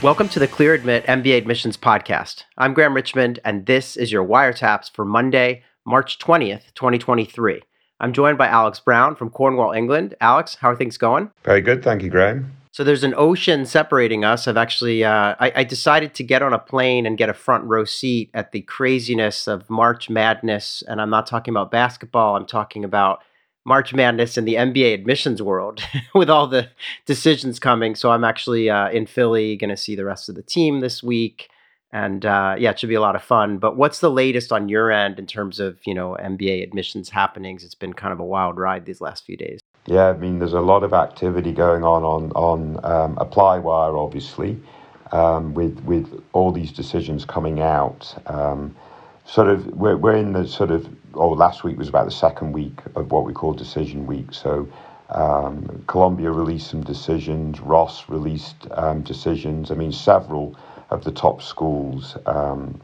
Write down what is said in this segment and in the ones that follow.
Welcome to the Clear Admit MBA Admissions Podcast. I'm Graham Richmond, and this is your wiretaps for Monday, March 20th, 2023. I'm joined by Alex Brown from Cornwall, England. Alex, how are things going? Very good. Thank you, Graham. So there's an ocean separating us. I've actually, uh, I, I, decided to get on a plane and get a front row seat at the craziness of March Madness. And I'm not talking about basketball. I'm talking about March Madness in the MBA admissions world with all the decisions coming. So I'm actually uh, in Philly, going to see the rest of the team this week, and uh, yeah, it should be a lot of fun. But what's the latest on your end in terms of you know MBA admissions happenings? It's been kind of a wild ride these last few days. Yeah, I mean, there's a lot of activity going on on on um, Applywire, obviously, um, with with all these decisions coming out. Um, sort of, we're we're in the sort of or last week was about the second week of what we call decision week. So um, Columbia released some decisions, Ross released um, decisions. I mean, several of the top schools um,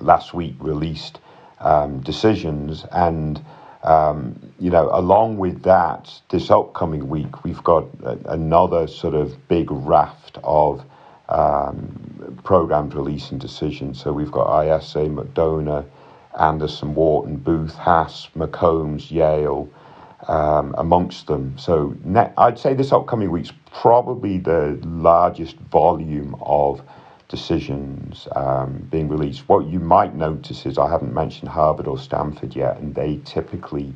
last week released um, decisions. And, um, you know, along with that, this upcoming week, we've got a, another sort of big raft of um, programs and decisions. So we've got ISA, McDonough, Anderson, Wharton, Booth, Haas, McCombs, Yale, um, amongst them. So ne- I'd say this upcoming week's probably the largest volume of decisions um, being released. What you might notice is I haven't mentioned Harvard or Stanford yet, and they typically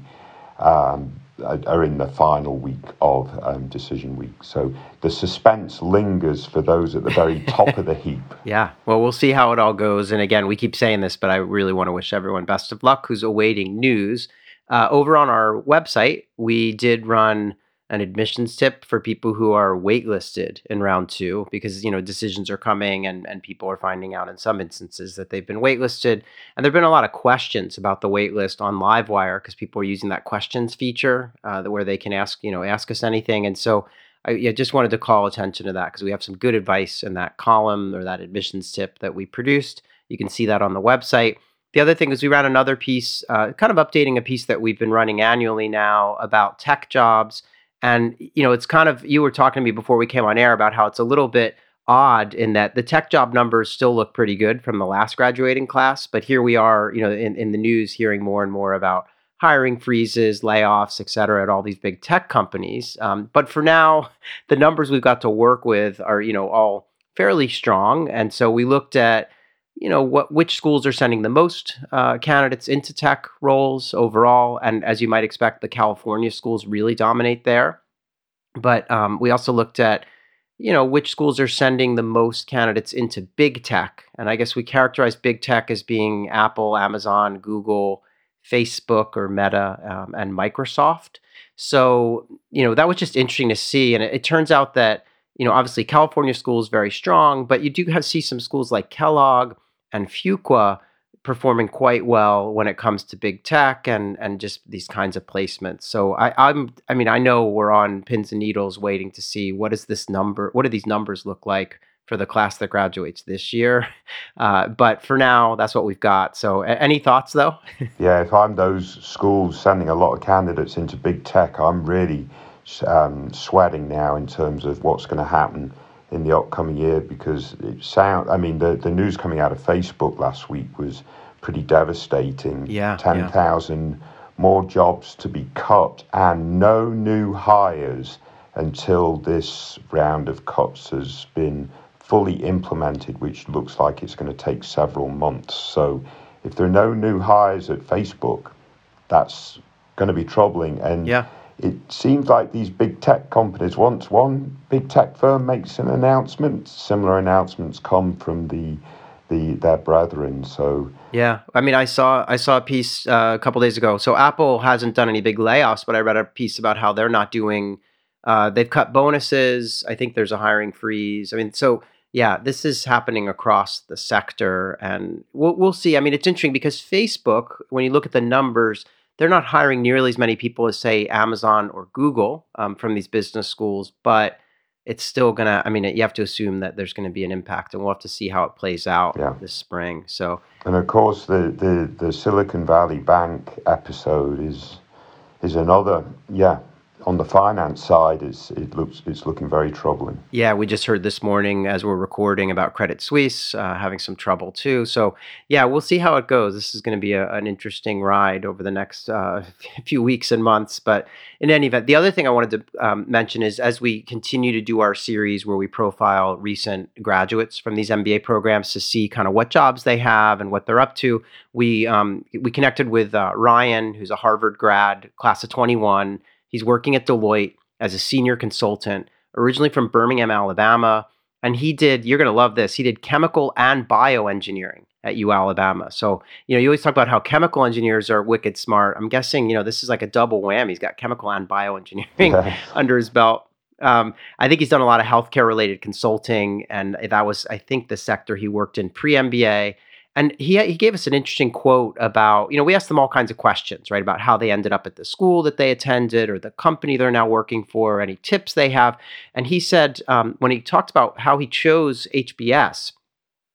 um, are in the final week of um, decision week. So the suspense lingers for those at the very top of the heap. Yeah. Well, we'll see how it all goes. And again, we keep saying this, but I really want to wish everyone best of luck who's awaiting news. Uh, over on our website, we did run an admissions tip for people who are waitlisted in round two because you know decisions are coming and, and people are finding out in some instances that they've been waitlisted. And there have been a lot of questions about the waitlist on livewire because people are using that questions feature uh, where they can ask you know ask us anything. And so I just wanted to call attention to that because we have some good advice in that column or that admissions tip that we produced. You can see that on the website. The other thing is we ran another piece uh, kind of updating a piece that we've been running annually now about tech jobs and you know, it's kind of you were talking to me before we came on air about how it's a little bit odd in that the tech job numbers still look pretty good from the last graduating class, but here we are, you know, in, in the news hearing more and more about hiring freezes, layoffs, et cetera, at all these big tech companies. Um, but for now, the numbers we've got to work with are, you know, all fairly strong. And so we looked at you know what which schools are sending the most uh, candidates into tech roles overall and as you might expect the california schools really dominate there. But um, we also looked at you know which schools are sending the most candidates into big tech. And i guess we characterize big tech as being apple amazon google facebook or meta um, and microsoft. So you know that was just interesting to see. And it, it turns out that you know, obviously California schools very strong, but you do have see some schools like Kellogg and Fuqua performing quite well when it comes to big tech and and just these kinds of placements. So I, I'm I mean I know we're on pins and needles waiting to see what is this number, what do these numbers look like for the class that graduates this year. Uh, but for now, that's what we've got. So a- any thoughts though? yeah, if I'm those schools sending a lot of candidates into big tech, I'm really um, sweating now in terms of what's going to happen in the upcoming year because it sound. I mean, the the news coming out of Facebook last week was pretty devastating. Yeah, ten thousand yeah. more jobs to be cut and no new hires until this round of cuts has been fully implemented, which looks like it's going to take several months. So, if there are no new hires at Facebook, that's going to be troubling. And yeah it seems like these big tech companies, once one big tech firm makes an announcement, similar announcements come from the the their brethren. So yeah, I mean, I saw I saw a piece uh, a couple days ago. So Apple hasn't done any big layoffs, but I read a piece about how they're not doing. Uh, they've cut bonuses. I think there's a hiring freeze. I mean, so yeah, this is happening across the sector, and we'll we'll see. I mean, it's interesting because Facebook, when you look at the numbers they're not hiring nearly as many people as say Amazon or Google um, from these business schools, but it's still gonna. I mean, you have to assume that there's going to be an impact, and we'll have to see how it plays out yeah. this spring. So, and of course, the, the the Silicon Valley Bank episode is is another. Yeah, on the finance side, it's it looks it's looking very troubling. Yeah, we just heard this morning as we're recording about Credit Suisse uh, having some trouble too. So yeah, we'll see how it goes. This is going to be a, an interesting ride over the next uh, few weeks and months. But in any event, the other thing I wanted to um, mention is as we continue to do our series where we profile recent graduates from these MBA programs to see kind of what jobs they have and what they're up to, we um, we connected with uh, Ryan, who's a Harvard grad, class of 21 He's working at Deloitte as a senior consultant, originally from Birmingham, Alabama. And he did, you're going to love this, he did chemical and bioengineering at U Alabama. So, you know, you always talk about how chemical engineers are wicked smart. I'm guessing, you know, this is like a double whammy. He's got chemical and bioengineering yeah. under his belt. Um, I think he's done a lot of healthcare related consulting, and that was, I think, the sector he worked in pre MBA. And he he gave us an interesting quote about, you know, we asked them all kinds of questions, right, about how they ended up at the school that they attended or the company they're now working for, or any tips they have. And he said, um, when he talked about how he chose HBS,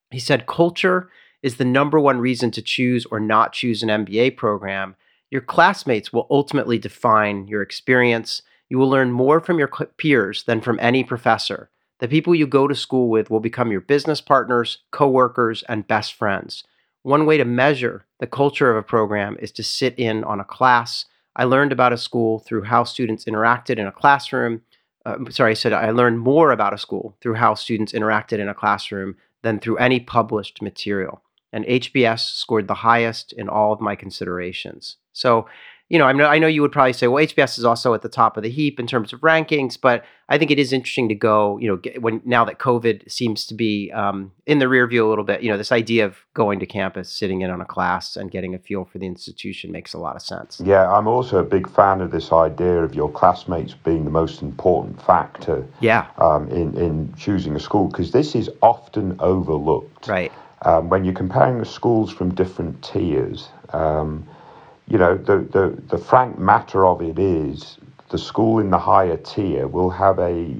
he said, culture is the number one reason to choose or not choose an MBA program. Your classmates will ultimately define your experience. You will learn more from your peers than from any professor. The people you go to school with will become your business partners, coworkers, and best friends. One way to measure the culture of a program is to sit in on a class. I learned about a school through how students interacted in a classroom. Uh, sorry, I said I learned more about a school through how students interacted in a classroom than through any published material. And HBS scored the highest in all of my considerations. So you know, I know, I know you would probably say, well, HBS is also at the top of the heap in terms of rankings, but I think it is interesting to go, you know, get, when now that COVID seems to be um, in the rear view a little bit, you know, this idea of going to campus, sitting in on a class, and getting a feel for the institution makes a lot of sense. Yeah, I'm also a big fan of this idea of your classmates being the most important factor. Yeah. Um, in in choosing a school because this is often overlooked. Right. Um, when you're comparing the schools from different tiers. Um, you know, the, the, the frank matter of it is the school in the higher tier will have a,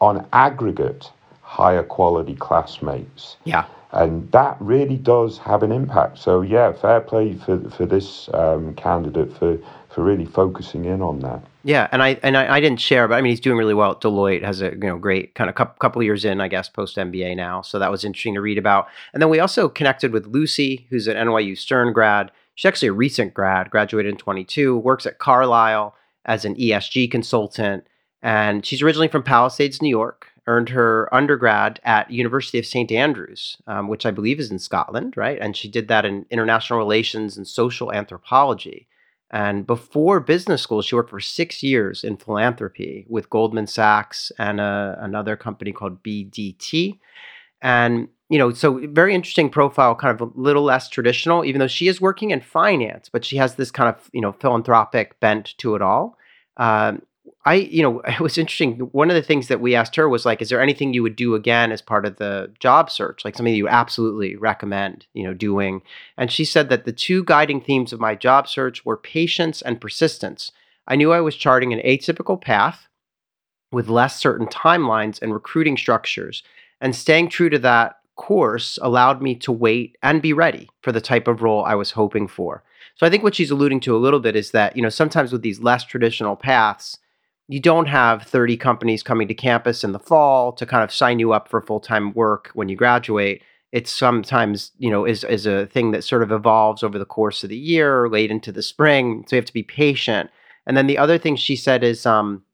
on aggregate, higher quality classmates. Yeah. And that really does have an impact. So, yeah, fair play for, for this um, candidate for, for really focusing in on that. Yeah, and I and I, I, didn't share, but I mean he's doing really well at Deloitte. Has a you know great kind of couple, couple years in, I guess, post MBA now. So that was interesting to read about. And then we also connected with Lucy, who's an NYU Stern grad. She's actually a recent grad, graduated in 22, works at Carlyle as an ESG consultant, and she's originally from Palisades, New York. Earned her undergrad at University of St Andrews, um, which I believe is in Scotland, right? And she did that in international relations and social anthropology. And before business school, she worked for six years in philanthropy with Goldman Sachs and uh, another company called BDT. And you know, so very interesting profile, kind of a little less traditional, even though she is working in finance, but she has this kind of, you know, philanthropic bent to it all. Um, I, you know, it was interesting. One of the things that we asked her was like, is there anything you would do again as part of the job search? Like something you absolutely recommend, you know, doing. And she said that the two guiding themes of my job search were patience and persistence. I knew I was charting an atypical path with less certain timelines and recruiting structures. And staying true to that course allowed me to wait and be ready for the type of role I was hoping for. So I think what she's alluding to a little bit is that, you know, sometimes with these less traditional paths, you don't have 30 companies coming to campus in the fall to kind of sign you up for full-time work when you graduate. It's sometimes, you know, is is a thing that sort of evolves over the course of the year, late into the spring. So you have to be patient. And then the other thing she said is um,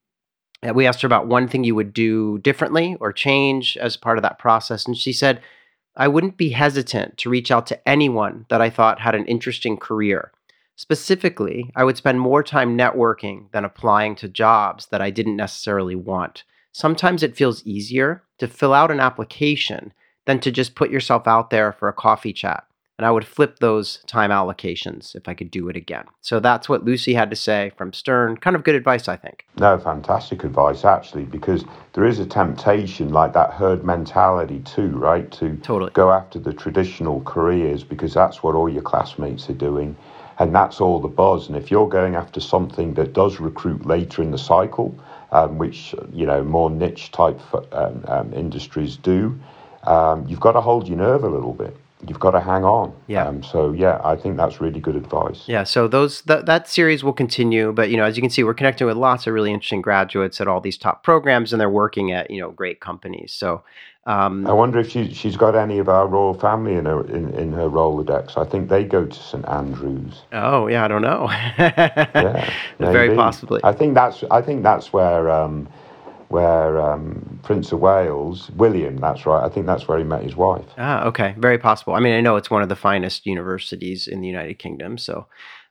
we asked her about one thing you would do differently or change as part of that process. And she said, I wouldn't be hesitant to reach out to anyone that I thought had an interesting career. Specifically, I would spend more time networking than applying to jobs that I didn't necessarily want. Sometimes it feels easier to fill out an application than to just put yourself out there for a coffee chat and I would flip those time allocations if I could do it again. So that's what Lucy had to say from Stern. Kind of good advice, I think. No, fantastic advice, actually, because there is a temptation like that herd mentality too, right? To totally. go after the traditional careers because that's what all your classmates are doing. And that's all the buzz. And if you're going after something that does recruit later in the cycle, um, which you know more niche type um, um, industries do, um, you've got to hold your nerve a little bit you've got to hang on. Yeah. Um, so yeah, I think that's really good advice. Yeah. So those that that series will continue, but you know, as you can see, we're connecting with lots of really interesting graduates at all these top programs, and they're working at you know great companies. So. Um, I wonder if she, she's got any of our royal family in her in, in her Rolodex. I think they go to St Andrews. oh yeah, I don't know. Yeah, Very possibly. I think that's I think that's where um, where um, Prince of Wales, William. That's right. I think that's where he met his wife. Ah, okay, very possible. I mean, I know it's one of the finest universities in the United Kingdom. So,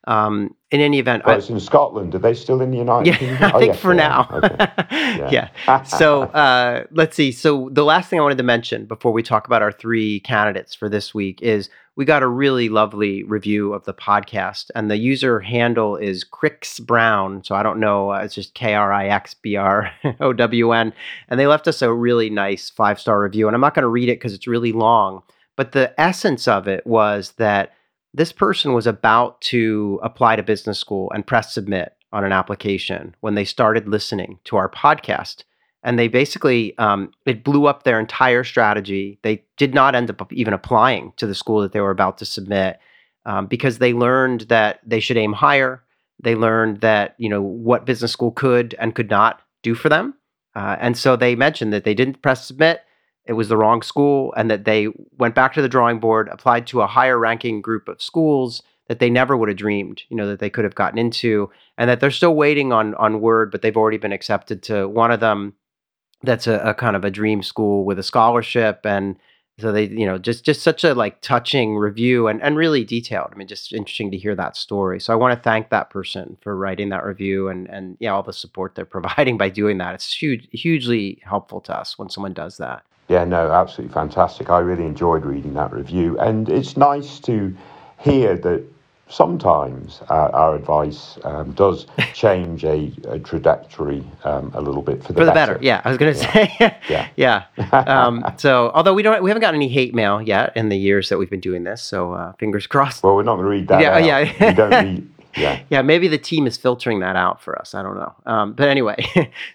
um, in any event, Well, I- it's in Scotland. Are they still in the United yeah, Kingdom? I Oh, think for now. Okay. yeah. So uh, let's see. So the last thing I wanted to mention before we talk about our three candidates for this week is we got a really lovely review of the podcast, and the user handle is Crix Brown. So I don't know. Uh, it's just K R I X B R O W N, and they left us a really nice five star review. And I'm not going to read it because it's really long, but the essence of it was that this person was about to apply to business school and press submit on an application when they started listening to our podcast. And they basically, um, it blew up their entire strategy. They did not end up even applying to the school that they were about to submit um, because they learned that they should aim higher. They learned that, you know, what business school could and could not do for them. Uh, and so they mentioned that they didn't press submit it was the wrong school and that they went back to the drawing board applied to a higher ranking group of schools that they never would have dreamed you know that they could have gotten into and that they're still waiting on on word but they've already been accepted to one of them that's a, a kind of a dream school with a scholarship and so they you know just just such a like touching review and and really detailed. I mean just interesting to hear that story. So i want to thank that person for writing that review and and yeah all the support they're providing by doing that. It's huge hugely helpful to us when someone does that. Yeah, no, absolutely fantastic. I really enjoyed reading that review, and it's nice to hear that sometimes uh, our advice um, does change a, a trajectory um, a little bit for the, for the better. Yeah, I was gonna say. Yeah. yeah. Um, so, although we don't, we haven't gotten any hate mail yet in the years that we've been doing this. So, uh, fingers crossed. Well, we're not going to read that. Yeah, out. yeah. we don't read. Yeah. Yeah, maybe the team is filtering that out for us. I don't know. Um, but anyway,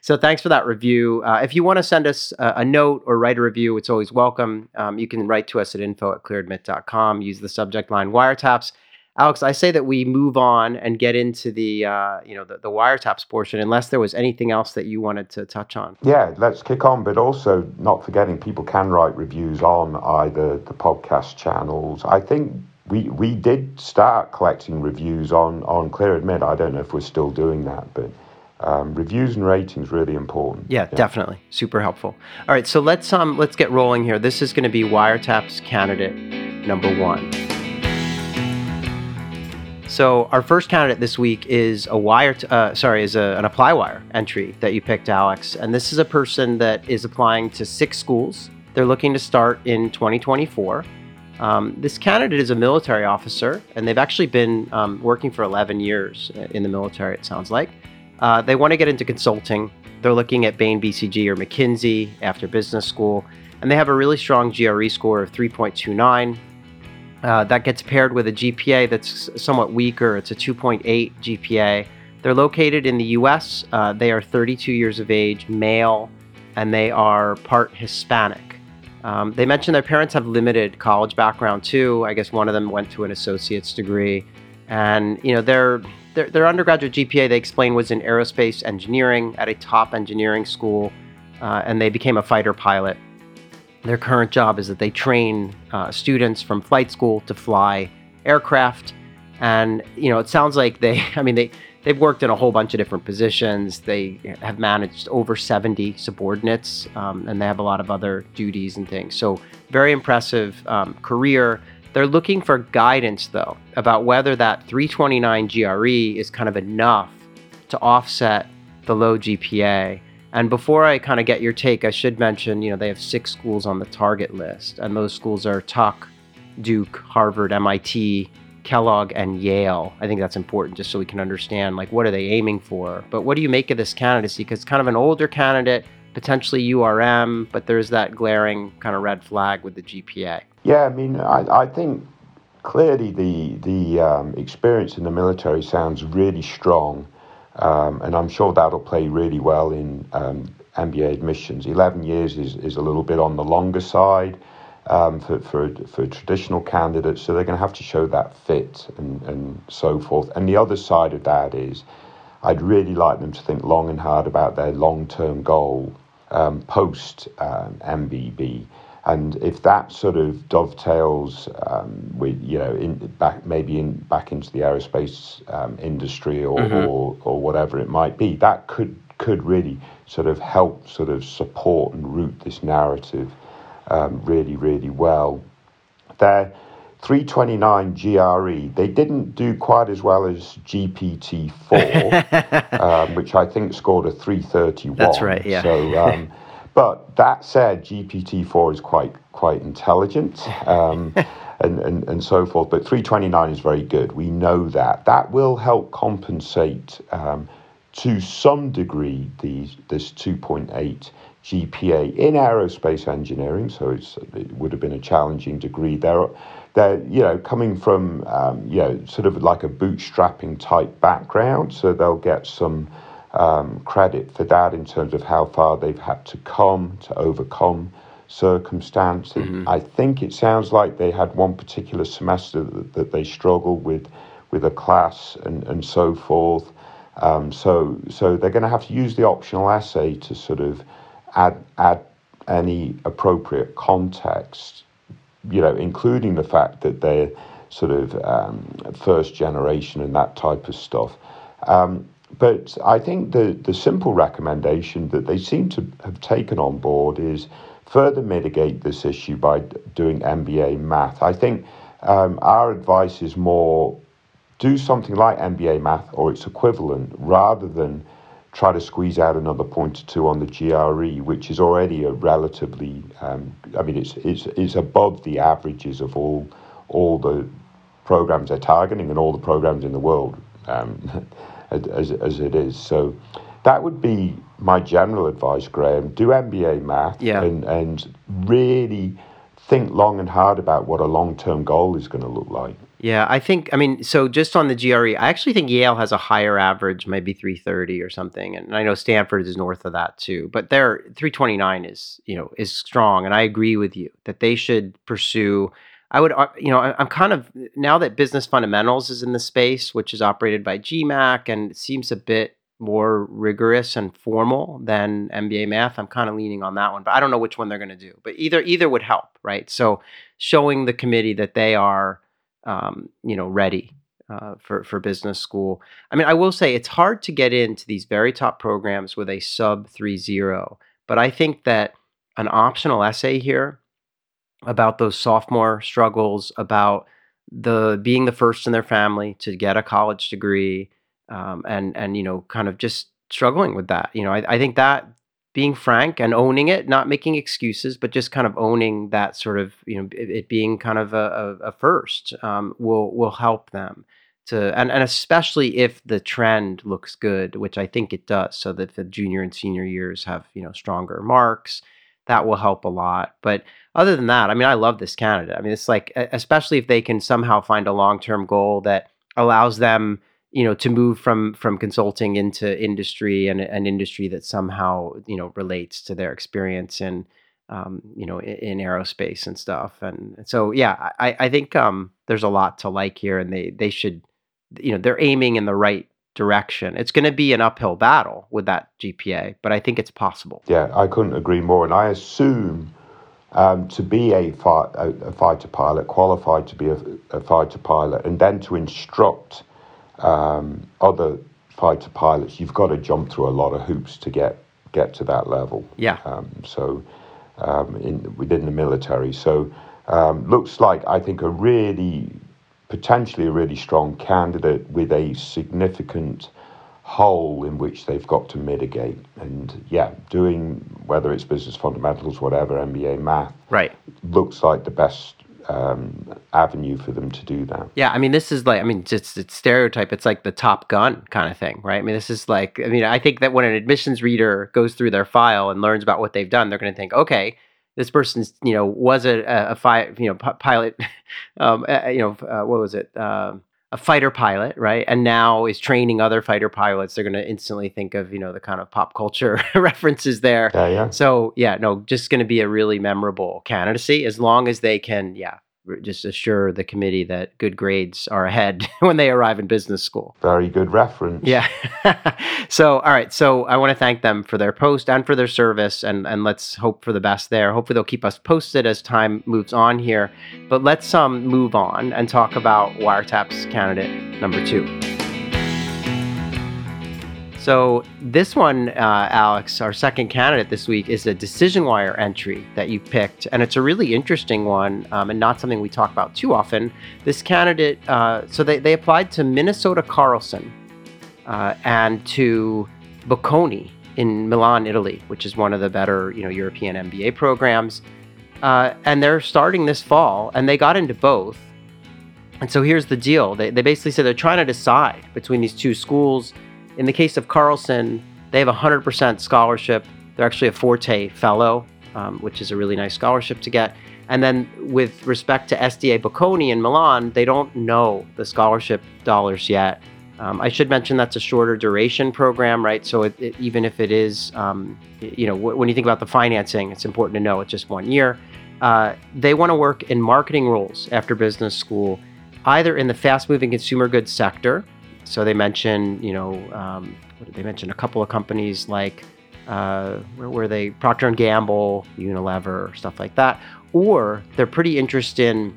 so thanks for that review. Uh, if you want to send us a, a note or write a review, it's always welcome. Um, you can write to us at info at clearadmit.com. Use the subject line wiretaps. Alex, I say that we move on and get into the uh, you know the, the wiretaps portion, unless there was anything else that you wanted to touch on. Yeah, let's kick on, but also not forgetting people can write reviews on either the podcast channels. I think we we did start collecting reviews on on Clear Admit. I don't know if we're still doing that, but um, reviews and ratings really important. Yeah, definitely, super helpful. All right, so let's um let's get rolling here. This is going to be wiretaps candidate number one. So our first candidate this week is a wire, t- uh, sorry, is a, an apply wire entry that you picked, Alex. And this is a person that is applying to six schools. They're looking to start in 2024. Um, this candidate is a military officer, and they've actually been um, working for 11 years in the military. It sounds like uh, they want to get into consulting. They're looking at Bain, BCG, or McKinsey after business school, and they have a really strong GRE score of 3.29. Uh, that gets paired with a GPA that's somewhat weaker. It's a 2.8 GPA. They're located in the US. Uh, they are 32 years of age, male, and they are part Hispanic. Um, they mentioned their parents have limited college background too. I guess one of them went to an associate's degree. And, you know, their, their, their undergraduate GPA, they explained, was in aerospace engineering at a top engineering school. Uh, and they became a fighter pilot their current job is that they train uh, students from flight school to fly aircraft. And you know it sounds like they i mean they they've worked in a whole bunch of different positions. They have managed over 70 subordinates um, and they have a lot of other duties and things. So very impressive um, career. They're looking for guidance though about whether that 329 gre is kind of enough to offset the low gpa and before I kind of get your take, I should mention, you know, they have six schools on the target list, and those schools are Tuck, Duke, Harvard, MIT, Kellogg, and Yale. I think that's important just so we can understand, like, what are they aiming for? But what do you make of this candidacy? Because it's kind of an older candidate, potentially URM, but there's that glaring kind of red flag with the GPA. Yeah, I mean, I, I think clearly the the um, experience in the military sounds really strong. Um, and I'm sure that'll play really well in um, MBA admissions. 11 years is, is a little bit on the longer side. um, for, for, for traditional candidates. So they're going to have to show that fit and, and so forth. And the other side of that is I'd really like them to think long and hard about their long term goal um, post um, MBB. And if that sort of dovetails um, with, you know, in back maybe in back into the aerospace um, industry or, mm-hmm. or, or whatever it might be, that could could really sort of help sort of support and root this narrative um, really, really well. Their 329 GRE, they didn't do quite as well as GPT-4, um, which I think scored a 331. That's right, yeah. So, um, but that said, GPT-4 is quite quite intelligent. Um, and, and, and so forth. But 329 is very good. We know that. That will help compensate um, to some degree these this 2.8 GPA in aerospace engineering, so it would have been a challenging degree. They're, they're you know, coming from, um, you know, sort of like a bootstrapping type background, so they'll get some um, credit for that in terms of how far they've had to come to overcome circumstances. Mm-hmm. I think it sounds like they had one particular semester that, that they struggled with, with a class and, and so forth. Um, so, so they're going to have to use the optional essay to sort of add add any appropriate context, you know, including the fact that they're sort of um, first generation and that type of stuff. Um, but I think the, the simple recommendation that they seem to have taken on board is further mitigate this issue by doing MBA math. I think um, our advice is more do something like MBA math or its equivalent rather than try to squeeze out another point or two on the GRE, which is already a relatively, um, I mean, it's, it's, it's above the averages of all, all the programs they're targeting and all the programs in the world um, as, as it is. So that would be my general advice, Graham. Do MBA math yeah. and, and really think long and hard about what a long term goal is going to look like. Yeah, I think, I mean, so just on the GRE, I actually think Yale has a higher average, maybe 330 or something. And I know Stanford is north of that too. But their 329 is, you know, is strong. And I agree with you that they should pursue. I would, uh, you know, I'm kind of, now that business fundamentals is in the space, which is operated by GMAC and seems a bit more rigorous and formal than MBA math. I'm kind of leaning on that one, but I don't know which one they're going to do. But either either would help, right? So showing the committee that they are um, you know, ready uh, for for business school. I mean, I will say it's hard to get into these very top programs with a sub three zero, but I think that an optional essay here about those sophomore struggles, about the being the first in their family to get a college degree, um, and and you know, kind of just struggling with that. You know, I, I think that being frank and owning it, not making excuses, but just kind of owning that sort of you know it, it being kind of a, a, a first um, will will help them to and, and especially if the trend looks good, which I think it does, so that the junior and senior years have you know stronger marks, that will help a lot. But other than that, I mean, I love this candidate. I mean, it's like especially if they can somehow find a long term goal that allows them you know to move from from consulting into industry and an industry that somehow you know relates to their experience in um, you know in, in, aerospace and stuff. And so yeah I, I think um, there's a lot to like here and they they should you know they're aiming in the right direction. It's going to be an uphill battle with that GPA but I think it's possible. Yeah I couldn't agree more and I assume um, to be a, fi- a, a, fighter pilot qualified to be a, a fighter pilot and then to instruct um, other fighter pilots, you've got to jump through a lot of hoops to get get to that level. Yeah. Um, so um, in within the military, so um, looks like I think a really potentially a really strong candidate with a significant hole in which they've got to mitigate. And yeah, doing whether it's business fundamentals, whatever, MBA math, right, looks like the best um, avenue for them to do that. Yeah, I mean, this is like, I mean, just it's stereotype. It's like the Top Gun kind of thing, right? I mean, this is like, I mean, I think that when an admissions reader goes through their file and learns about what they've done, they're going to think, okay, this person's, you know, was a, a, a fi- you know, p- pilot, um, uh, you know, uh, what was it? Uh, a fighter pilot, right? And now is training other fighter pilots. They're going to instantly think of, you know, the kind of pop culture references there. Yeah, yeah. So, yeah, no, just going to be a really memorable candidacy as long as they can, yeah, just assure the committee that good grades are ahead when they arrive in business school. Very good reference. Yeah. so, all right. So, I want to thank them for their post and for their service, and and let's hope for the best there. Hopefully, they'll keep us posted as time moves on here. But let's um move on and talk about wiretaps candidate number two. So this one, uh, Alex, our second candidate this week is a decision wire entry that you picked, and it's a really interesting one um, and not something we talk about too often. This candidate, uh, so they, they applied to Minnesota Carlson uh, and to Bocconi in Milan, Italy, which is one of the better, you know, European MBA programs. Uh, and they're starting this fall, and they got into both. And so here's the deal: they, they basically said they're trying to decide between these two schools in the case of Carlson, they have 100% scholarship. They're actually a Forte Fellow, um, which is a really nice scholarship to get. And then with respect to SDA Bocconi in Milan, they don't know the scholarship dollars yet. Um, I should mention that's a shorter duration program, right? So it, it, even if it is, um, you know, w- when you think about the financing, it's important to know it's just one year. Uh, they want to work in marketing roles after business school, either in the fast-moving consumer goods sector, so they mentioned, you know, um, they mention a couple of companies like uh, where were they? Procter and Gamble, Unilever, stuff like that. Or they're pretty interested in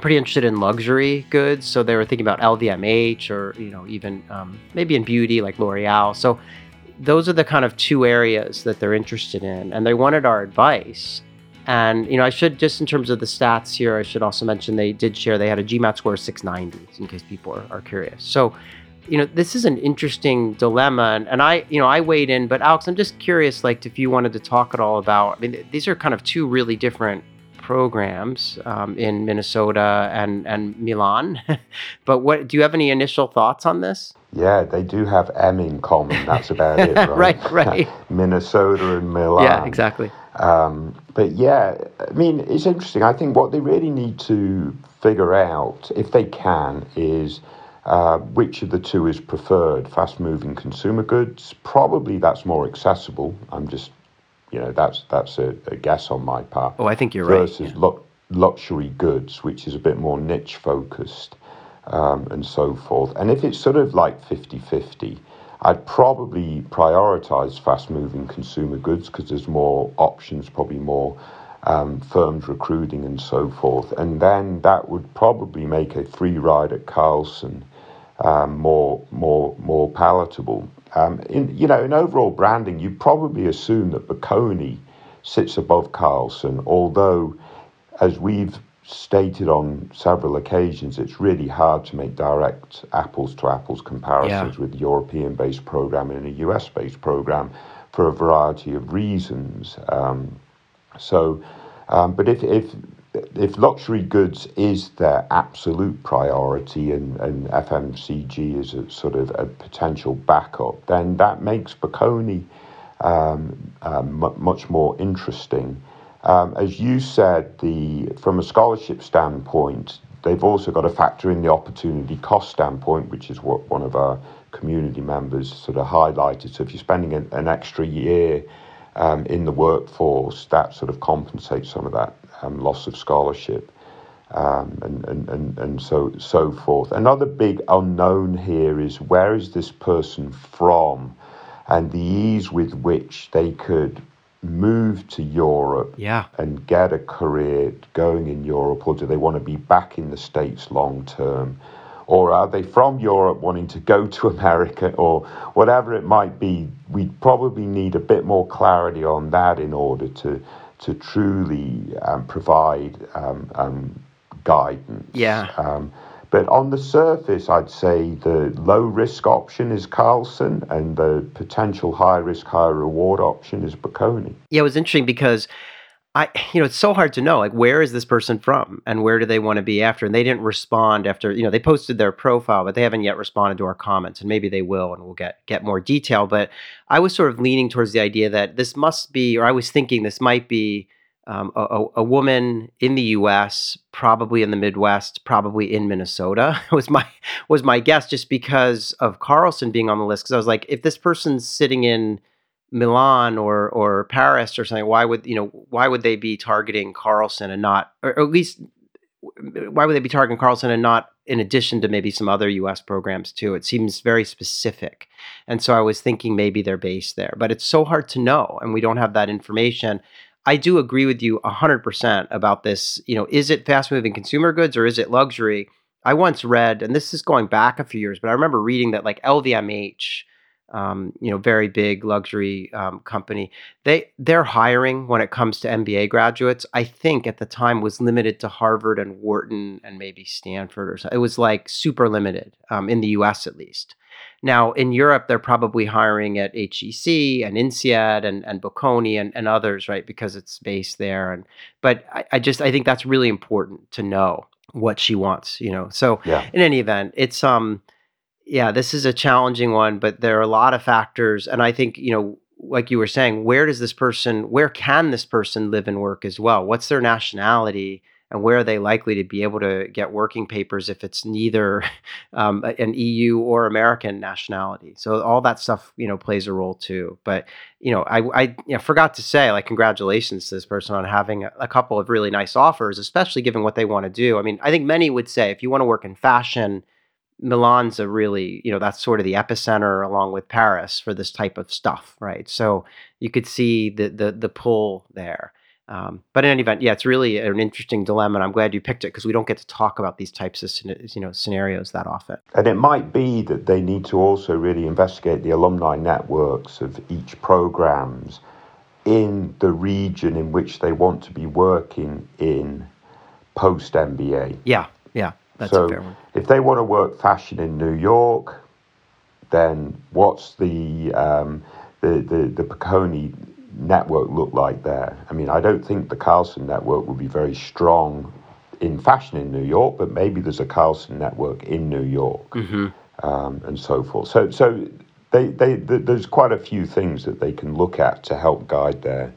pretty interested in luxury goods. So they were thinking about LVMH or you know even um, maybe in beauty like L'Oreal. So those are the kind of two areas that they're interested in, and they wanted our advice. And you know, I should just in terms of the stats here, I should also mention they did share they had a GMAT score of 690, in case people are, are curious. So, you know, this is an interesting dilemma, and, and I, you know, I weighed in, but Alex, I'm just curious, like, if you wanted to talk at all about. I mean, these are kind of two really different programs um, in Minnesota and and Milan. but what do you have any initial thoughts on this? Yeah, they do have M in common. That's about it, right? right, right. Minnesota and Milan. Yeah, exactly. Um, but yeah, I mean, it's interesting. I think what they really need to figure out, if they can, is uh, which of the two is preferred fast moving consumer goods. Probably that's more accessible. I'm just, you know, that's, that's a, a guess on my part. Oh, I think you're versus right. Versus yeah. luxury goods, which is a bit more niche focused um, and so forth. And if it's sort of like 50 50, I'd probably prioritize fast moving consumer goods because there's more options, probably more um, firms recruiting and so forth. And then that would probably make a free ride at Carlson um, more, more, more palatable. Um, in, you know, in overall branding, you probably assume that Bocconi sits above Carlson, although, as we've stated on several occasions, it's really hard to make direct apples to apples comparisons yeah. with European based program and a US based program for a variety of reasons. Um, so, um, but if, if if luxury goods is their absolute priority and, and FMCG is a sort of a potential backup, then that makes Bocconi um, um, much more interesting. Um, as you said, the from a scholarship standpoint, they've also got to factor in the opportunity cost standpoint, which is what one of our community members sort of highlighted. So if you're spending an, an extra year um, in the workforce, that sort of compensates some of that um, loss of scholarship. Um, and, and, and, and so so forth. Another big unknown here is where is this person from, and the ease with which they could move to Europe yeah. and get a career going in Europe, or do they want to be back in the States long term? Or are they from Europe wanting to go to America or whatever it might be? We probably need a bit more clarity on that in order to, to truly um, provide um, um, guidance. Yeah. Um, but on the surface, I'd say the low risk option is Carlson and the potential high risk, high reward option is Bocconi. Yeah, it was interesting because I, you know, it's so hard to know, like, where is this person from and where do they want to be after? And they didn't respond after, you know, they posted their profile, but they haven't yet responded to our comments and maybe they will and we'll get, get more detail. But I was sort of leaning towards the idea that this must be, or I was thinking this might be um, a, a, woman in the U.S., probably in the Midwest, probably in Minnesota, was my was my guess, just because of Carlson being on the list. Because I was like, if this person's sitting in Milan or or Paris or something, why would you know why would they be targeting Carlson and not, or at least why would they be targeting Carlson and not in addition to maybe some other US programs too? It seems very specific. And so I was thinking maybe they're based there, but it's so hard to know and we don't have that information. I do agree with you 100% about this. You know, is it fast moving consumer goods or is it luxury? I once read, and this is going back a few years, but I remember reading that like LVMH, um, you know, very big luxury um, company. They they're hiring when it comes to MBA graduates. I think at the time was limited to Harvard and Wharton and maybe Stanford or something. It was like super limited um, in the U.S. at least. Now in Europe, they're probably hiring at HEC and INSEAD and and Bocconi and, and others, right? Because it's based there. And but I, I just I think that's really important to know what she wants. You know, so yeah. in any event, it's um yeah, this is a challenging one, but there are a lot of factors. And I think, you know, like you were saying, where does this person, where can this person live and work as well? What's their nationality? And where are they likely to be able to get working papers if it's neither um, an EU or American nationality? So all that stuff, you know, plays a role too. But you know, I, I you know, forgot to say, like, congratulations to this person on having a, a couple of really nice offers, especially given what they want to do. I mean, I think many would say if you want to work in fashion, Milan's a really, you know, that's sort of the epicenter along with Paris for this type of stuff, right? So you could see the the the pull there. Um, but in any event, yeah, it's really an interesting dilemma, and I'm glad you picked it because we don't get to talk about these types of you know scenarios that often. And it might be that they need to also really investigate the alumni networks of each programs in the region in which they want to be working in post MBA. Yeah, yeah. That's so if they want to work fashion in New York, then what's the um, the the the network look like there? I mean, I don't think the Carlson network will be very strong in fashion in New York, but maybe there's a Carlson network in New York, mm-hmm. um, and so forth. So so they, they, they, there's quite a few things that they can look at to help guide their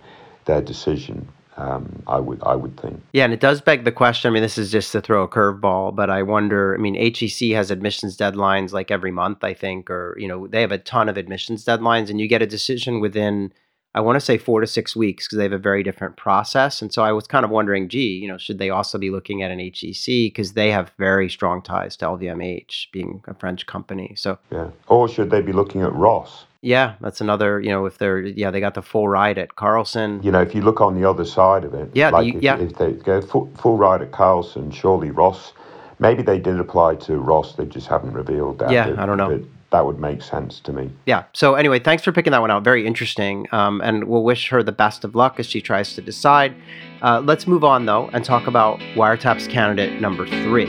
their decision. Um, I would I would think. Yeah, and it does beg the question. I mean, this is just to throw a curveball, but I wonder. I mean, HEC has admissions deadlines like every month, I think, or you know, they have a ton of admissions deadlines, and you get a decision within. I want to say four to six weeks because they have a very different process. And so I was kind of wondering, gee, you know, should they also be looking at an HEC because they have very strong ties to LVMH, being a French company. So yeah, or should they be looking at Ross? Yeah, that's another. You know, if they're yeah, they got the full ride at Carlson. You know, if you look on the other side of it, yeah, like if, yeah. if they go full, full ride at Carlson, surely Ross. Maybe they did apply to Ross, they just haven't revealed that. Yeah, but, I don't know. That would make sense to me. Yeah. So anyway, thanks for picking that one out. Very interesting. Um, and we'll wish her the best of luck as she tries to decide. Uh, let's move on though and talk about Wiretaps candidate number three.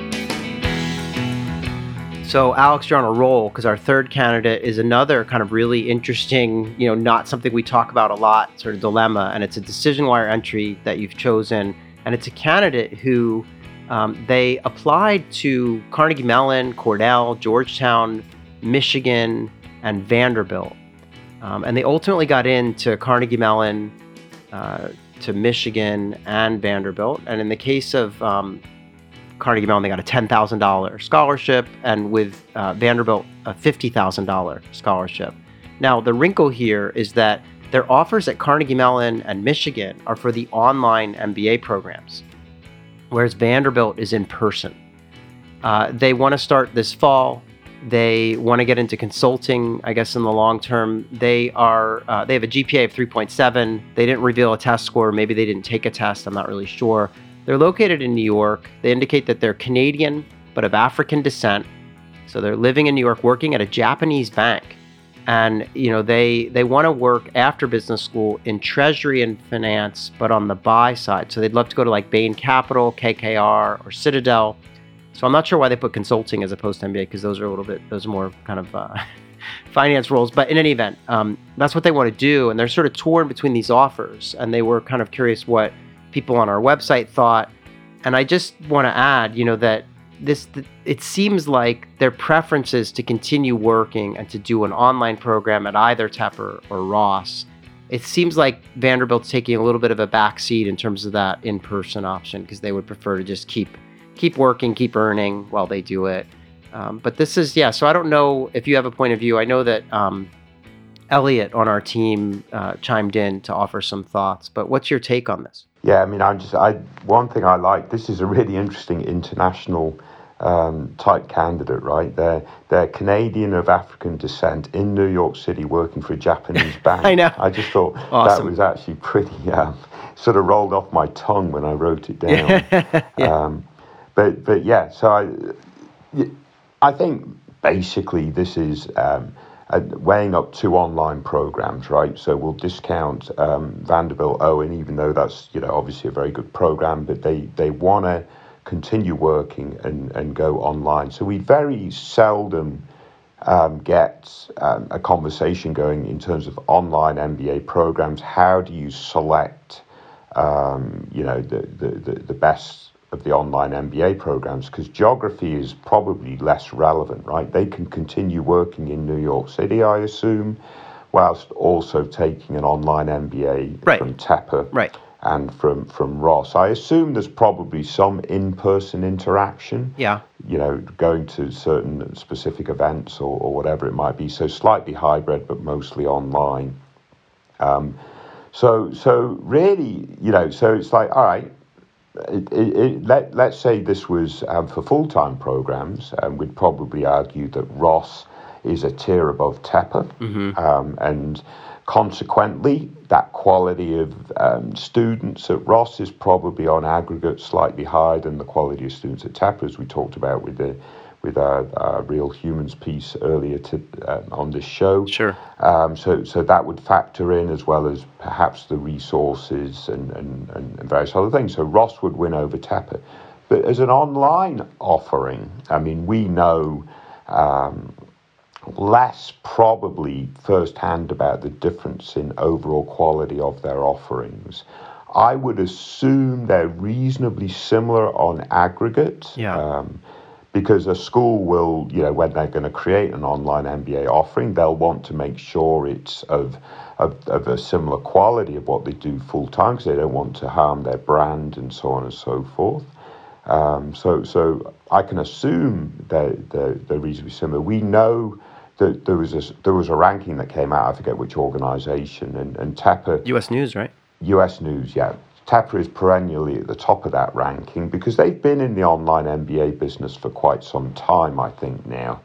So, Alex, you're on a roll because our third candidate is another kind of really interesting, you know, not something we talk about a lot, sort of dilemma. And it's a decision wire entry that you've chosen. And it's a candidate who um, they applied to Carnegie Mellon, Cornell, Georgetown, Michigan, and Vanderbilt. Um, and they ultimately got into Carnegie Mellon, uh, to Michigan, and Vanderbilt. And in the case of um, Carnegie Mellon, they got a $10,000 scholarship, and with uh, Vanderbilt, a $50,000 scholarship. Now, the wrinkle here is that their offers at Carnegie Mellon and Michigan are for the online MBA programs, whereas Vanderbilt is in person. Uh, they want to start this fall. They want to get into consulting, I guess, in the long term. They are uh, they have a GPA of 3.7. They didn't reveal a test score. Maybe they didn't take a test. I'm not really sure. They're located in New York. They indicate that they're Canadian but of African descent. So they're living in New York, working at a Japanese bank. And you know they they want to work after business school in treasury and finance, but on the buy side. So they'd love to go to like Bain Capital, KKR, or Citadel. So I'm not sure why they put consulting as opposed to MBA because those are a little bit those are more kind of uh, finance roles. But in any event, um, that's what they want to do, and they're sort of torn between these offers. And they were kind of curious what people on our website thought. And I just want to add, you know, that this it seems like their preference is to continue working and to do an online program at either Tepper or Ross. it seems like Vanderbilt's taking a little bit of a backseat in terms of that in-person option because they would prefer to just keep keep working, keep earning while they do it. Um, but this is yeah. So I don't know if you have a point of view. I know that um, Elliot on our team uh, chimed in to offer some thoughts. But what's your take on this? Yeah, I mean, I'm just I one thing I like. This is a really interesting international um, type candidate, right? They're they're Canadian of African descent in New York City, working for a Japanese bank. I know. I just thought awesome. that was actually pretty um, sort of rolled off my tongue when I wrote it down. yeah. Um, but but yeah, so I I think basically this is. Um, uh, weighing up two online programs, right? So we'll discount um, Vanderbilt Owen, even though that's you know obviously a very good program, but they they want to continue working and, and go online. So we very seldom um, get um, a conversation going in terms of online MBA programs. How do you select, um, you know, the, the, the, best of the online MBA programs? Because geography is probably less relevant, right? They can continue working in New York City, I assume, whilst also taking an online MBA right. from Tepper. Right and from from Ross. I assume there's probably some in-person interaction. Yeah. You know, going to certain specific events or, or whatever it might be. So slightly hybrid, but mostly online. Um, so so really, you know, so it's like all right. It, it, let, let's say this was um, for full time programs, and we'd probably argue that Ross is a tier above Tepper. Mm-hmm. Um, and Consequently, that quality of um, students at Ross is probably on aggregate slightly higher than the quality of students at Tepper, as we talked about with the with our, our real humans piece earlier to, um, on this show. Sure. Um, so so that would factor in as well as perhaps the resources and, and, and various other things. So Ross would win over Tepper. But as an online offering, I mean, we know um, less probably firsthand about the difference in overall quality of their offerings. I would assume they're reasonably similar on aggregate. Yeah. Um, because a school will, you know, when they're going to create an online MBA offering, they'll want to make sure it's of, of, of a similar quality of what they do full time because they don't want to harm their brand and so on and so forth. Um, so, so I can assume that they're, they're reasonably similar. We know that there was a there was a ranking that came out. I forget which organisation, and and Tepper. U.S. News, right? U.S. News, yeah. Tepper is perennially at the top of that ranking because they've been in the online MBA business for quite some time, I think now.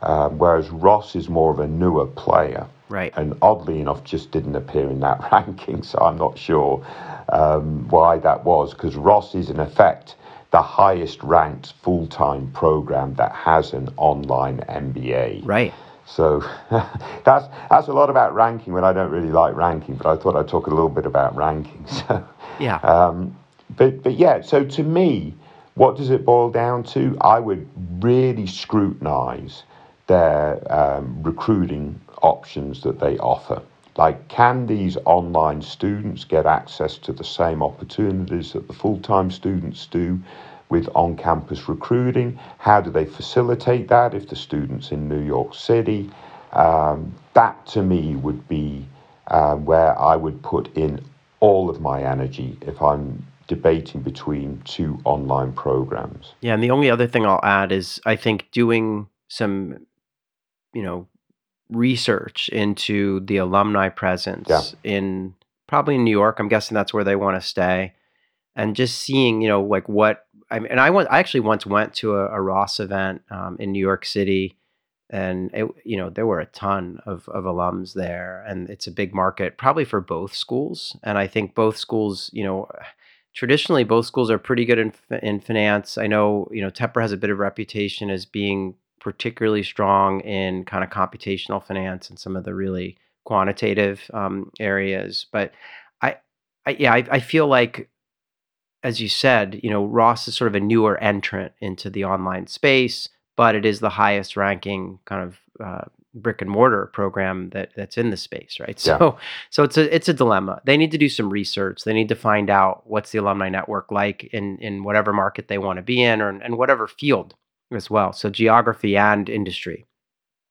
Um, whereas Ross is more of a newer player. Right. And oddly enough, just didn't appear in that ranking, so I'm not sure um, why that was because Ross is in effect the highest ranked full time program that has an online MBA. Right. So that's that's a lot about ranking when I don't really like ranking, but I thought I'd talk a little bit about ranking. So yeah. Um, but but yeah, so to me, what does it boil down to? I would really scrutinise their um, recruiting options that they offer. Like, can these online students get access to the same opportunities that the full time students do? With on campus recruiting? How do they facilitate that if the student's in New York City? Um, that to me would be uh, where I would put in all of my energy if I'm debating between two online programs. Yeah, and the only other thing I'll add is I think doing some, you know, research into the alumni presence yeah. in probably in New York. I'm guessing that's where they want to stay, and just seeing, you know, like what I mean, and I went. I actually once went to a, a Ross event um, in New York City, and it, you know there were a ton of of alums there, and it's a big market, probably for both schools. And I think both schools, you know, traditionally both schools are pretty good in in finance. I know you know Tepper has a bit of reputation as being particularly strong in kind of computational finance and some of the really quantitative um, areas, but I, I yeah, I, I feel like as you said, you know, Ross is sort of a newer entrant into the online space, but it is the highest ranking kind of uh, brick and mortar program that that's in the space, right? So, yeah. so it's a it's a dilemma. They need to do some research. They need to find out what's the alumni network like in in whatever market they want to be in, or and whatever field as well. So geography and industry,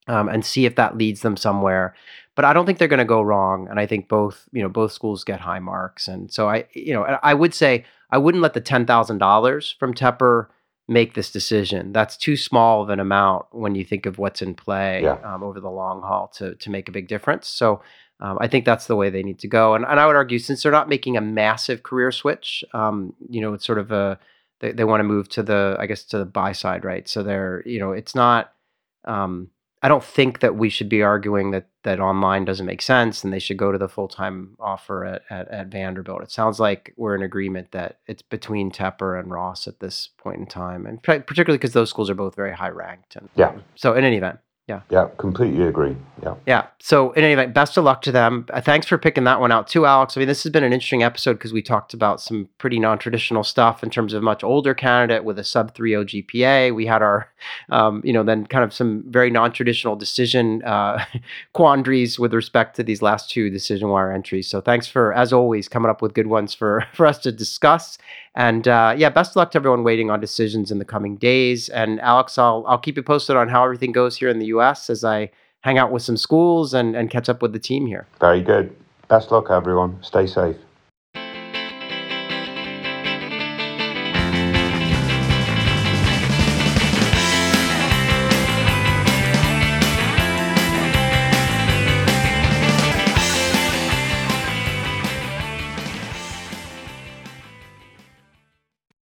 um, and see if that leads them somewhere. but I don't think they're going to go wrong. And I think both, you know, both schools get high marks. And so I, you know, I would say I wouldn't let the ten thousand dollars from Tepper make this decision. That's too small of an amount when you think of what's in play Yeah. um, over the long haul to to make a big difference. So. Um, I think that's the way they need to go, and, and I would argue since they're not making a massive career switch, um, you know, it's sort of a they, they want to move to the I guess to the buy side, right? So they're you know it's not. Um, I don't think that we should be arguing that that online doesn't make sense and they should go to the full time offer at, at at Vanderbilt. It sounds like we're in agreement that it's between Tepper and Ross at this point in time, and particularly because those schools are both very high ranked. And Yeah. so in any event, Yeah, Yeah, completely agree. Yeah. yeah. So in any event, best of luck to them. Uh, thanks for picking that one out too, Alex. I mean, this has been an interesting episode because we talked about some pretty non-traditional stuff in terms of a much older candidate with a sub 3.0 GPA. We had our, um, you know, then kind of some very non-traditional decision uh, quandaries with respect to these last two decision wire entries. So thanks for, as always, coming up with good ones for for us to discuss. And uh, yeah, best of luck to everyone waiting on decisions in the coming days. And Alex, I'll I'll keep you posted on how everything goes here in the U.S. as I hang out with some schools and and catch up with the team here. Very good. Best luck, everyone. Stay safe.